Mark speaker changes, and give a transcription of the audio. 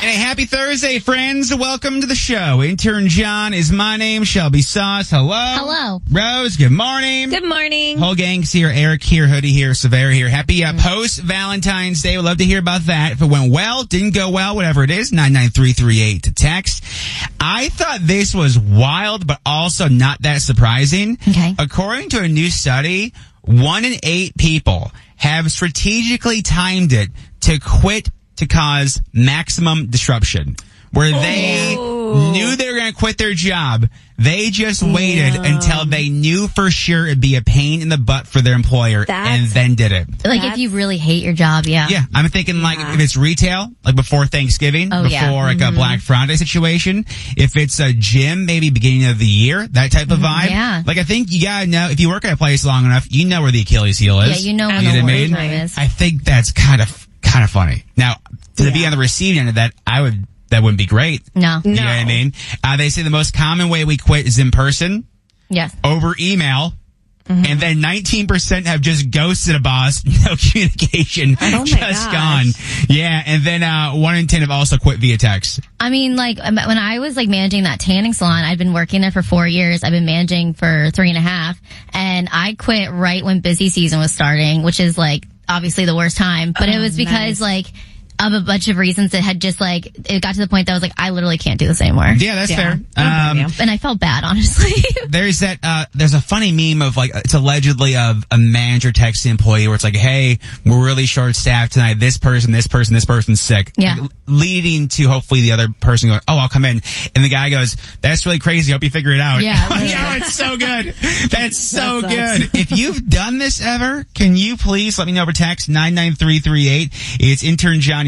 Speaker 1: And a happy Thursday, friends. Welcome to the show. Intern John is my name. Shelby Sos. Hello.
Speaker 2: Hello.
Speaker 1: Rose, good morning.
Speaker 2: Good morning.
Speaker 1: Whole gang's here. Eric here. Hoodie here. Severa here. Happy uh, post Valentine's Day. We'd love to hear about that. If it went well, didn't go well, whatever it is, 99338 to text. I thought this was wild, but also not that surprising.
Speaker 2: Okay.
Speaker 1: According to a new study, one in eight people have strategically timed it to quit to cause maximum disruption. Where they knew they were going to quit their job, they just waited until they knew for sure it'd be a pain in the butt for their employer and then did it.
Speaker 2: Like if you really hate your job, yeah.
Speaker 1: Yeah, I'm thinking like if it's retail, like before Thanksgiving,
Speaker 2: Oh,
Speaker 1: before
Speaker 2: yeah.
Speaker 1: like a mm-hmm. Black Friday situation. If it's a gym, maybe beginning of the year, that type of mm-hmm. vibe.
Speaker 2: yeah.
Speaker 1: Like I think you gotta know if you work at a place long enough, you know where the Achilles heel is.
Speaker 2: Yeah, you know when
Speaker 1: You
Speaker 2: the
Speaker 1: know what I mean?
Speaker 2: is.
Speaker 1: I think that's kind of kind of funny. Now to be on the receiving end of that, I would that wouldn't be great.
Speaker 2: No.
Speaker 1: You know what I mean? Uh, they say the most common way we quit is in person,
Speaker 2: Yes.
Speaker 1: over email.
Speaker 2: Mm-hmm.
Speaker 1: And then 19% have just ghosted a boss, no communication,
Speaker 2: Oh
Speaker 1: just gone. Yeah, and then uh, 1 in 10 have also quit via text.
Speaker 2: I mean, like um, when I was like managing that tanning salon, I'd been working there for four years. I've been managing for three and a half, and I quit right when busy season was starting, which is like obviously the worst time. But it oh, was because like of a bunch of reasons that had just like it got to the point that I was like, I literally can't do this anymore.
Speaker 1: Yeah, that's fair. Um,
Speaker 2: And I felt bad, honestly.
Speaker 1: there's that uh there's a funny meme of like it's allegedly of a manager texts the employee where it's like hey we're really short staffed tonight. This person this person this person's sick.
Speaker 2: Yeah.
Speaker 1: Like, leading to hopefully the other person going oh i'll come in. And the guy goes that's really crazy. Hope you figure it out.
Speaker 2: Yeah,
Speaker 1: Like,
Speaker 2: really.
Speaker 1: oh it's so good. That's so good. If you've done this ever can you please let me know over text 99338 it's intern johnny